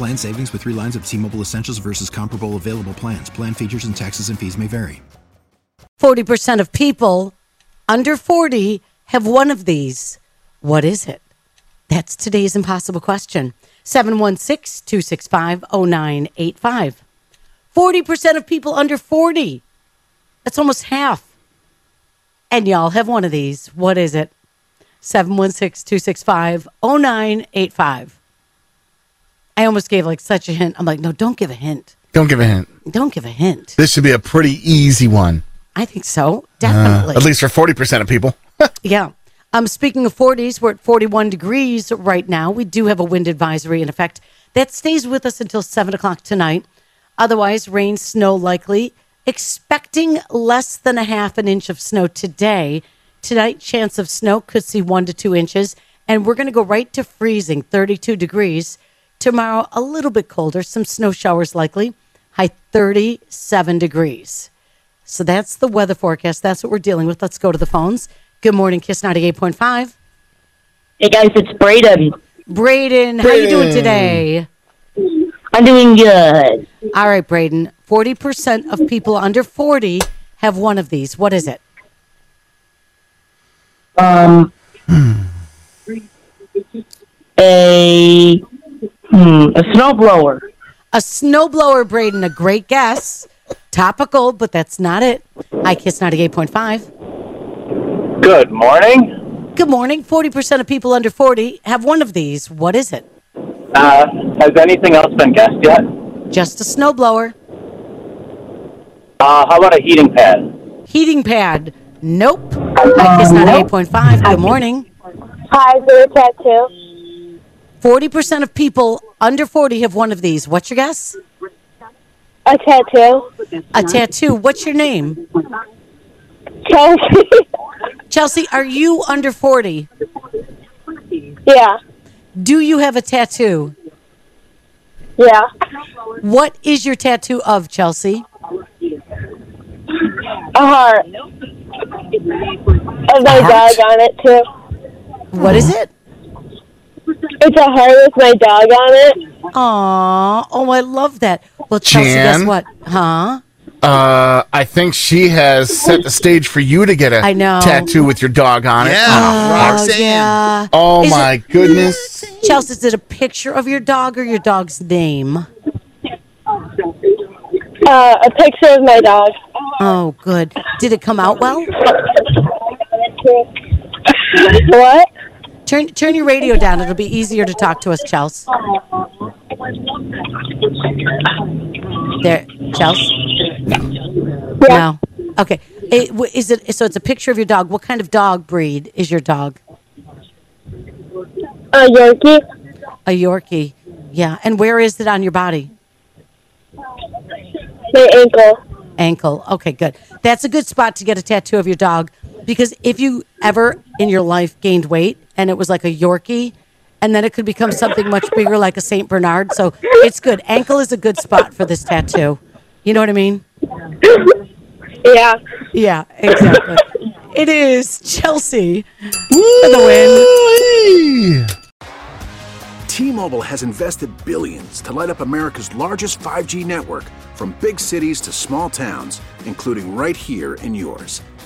Plan savings with three lines of T Mobile Essentials versus comparable available plans. Plan features and taxes and fees may vary. 40% of people under 40 have one of these. What is it? That's today's impossible question. 716 265 0985. 40% of people under 40. That's almost half. And y'all have one of these. What is it? 716 265 0985. I almost gave like such a hint. I'm like, no, don't give a hint. Don't give a hint. Don't give a hint. This should be a pretty easy one. I think so. Definitely. Uh, at least for 40% of people. Yeah. Um, speaking of 40s, we're at 41 degrees right now. We do have a wind advisory in effect that stays with us until 7 o'clock tonight. Otherwise, rain, snow likely. Expecting less than a half an inch of snow today. Tonight, chance of snow could see one to two inches. And we're going to go right to freezing, 32 degrees. Tomorrow, a little bit colder, some snow showers likely. High 37 degrees. So that's the weather forecast. That's what we're dealing with. Let's go to the phones. Good morning, Kiss 98.5. Hey guys, it's Braden. Braden, how you doing today? I'm doing good. All right, Braden. 40% of people under 40 have one of these. What is it? Um, a hmm, a snowblower. A snowblower, Braden. A great guess. Topical, but that's not it. I Kiss 98.5. Good morning. Good morning. 40% of people under 40 have one of these. What is it? Uh, has anything else been guessed yet? Just a snowblower. Uh, how about a heating pad? Heating pad. Nope. I Kiss 98.5. Good morning. Hi, is there a tattoo? 40% of people under 40 have one of these. What's your guess? A tattoo? A tattoo. What's your name? Chelsea? Chelsea, are you under 40? yeah, Do you have a tattoo? yeah. What is your tattoo of, Chelsea? A heart. And my heart? dog on it, too. What is it? It's a heart with my dog on it. Aw, oh, I love that. Well, Chelsea, guess what? Huh? Uh, I think she has set the stage for you to get a I know. tattoo with your dog on it. Yeah, Oh, Roxanne. yeah. Oh Is my it- goodness. Chelsea, is it a picture of your dog or your dog's name? Uh, a picture of my dog. Oh, good. Did it come out well? What? Turn turn your radio down. It'll be easier to talk to us, Chels. There, Chels. No. Okay. It, w- is it so? It's a picture of your dog. What kind of dog breed is your dog? A Yorkie? A Yorkie. Yeah. And where is it on your body? My ankle. Ankle. Okay, good. That's a good spot to get a tattoo of your dog because if you ever in your life gained weight and it was like a Yorkie, and then it could become something much bigger like a Saint Bernard. So it's good. Ankle is a good spot for this tattoo. You know what I mean? Yeah. Yeah, exactly. it is Chelsea for the win. T-Mobile has invested billions to light up America's largest 5G network from big cities to small towns, including right here in yours.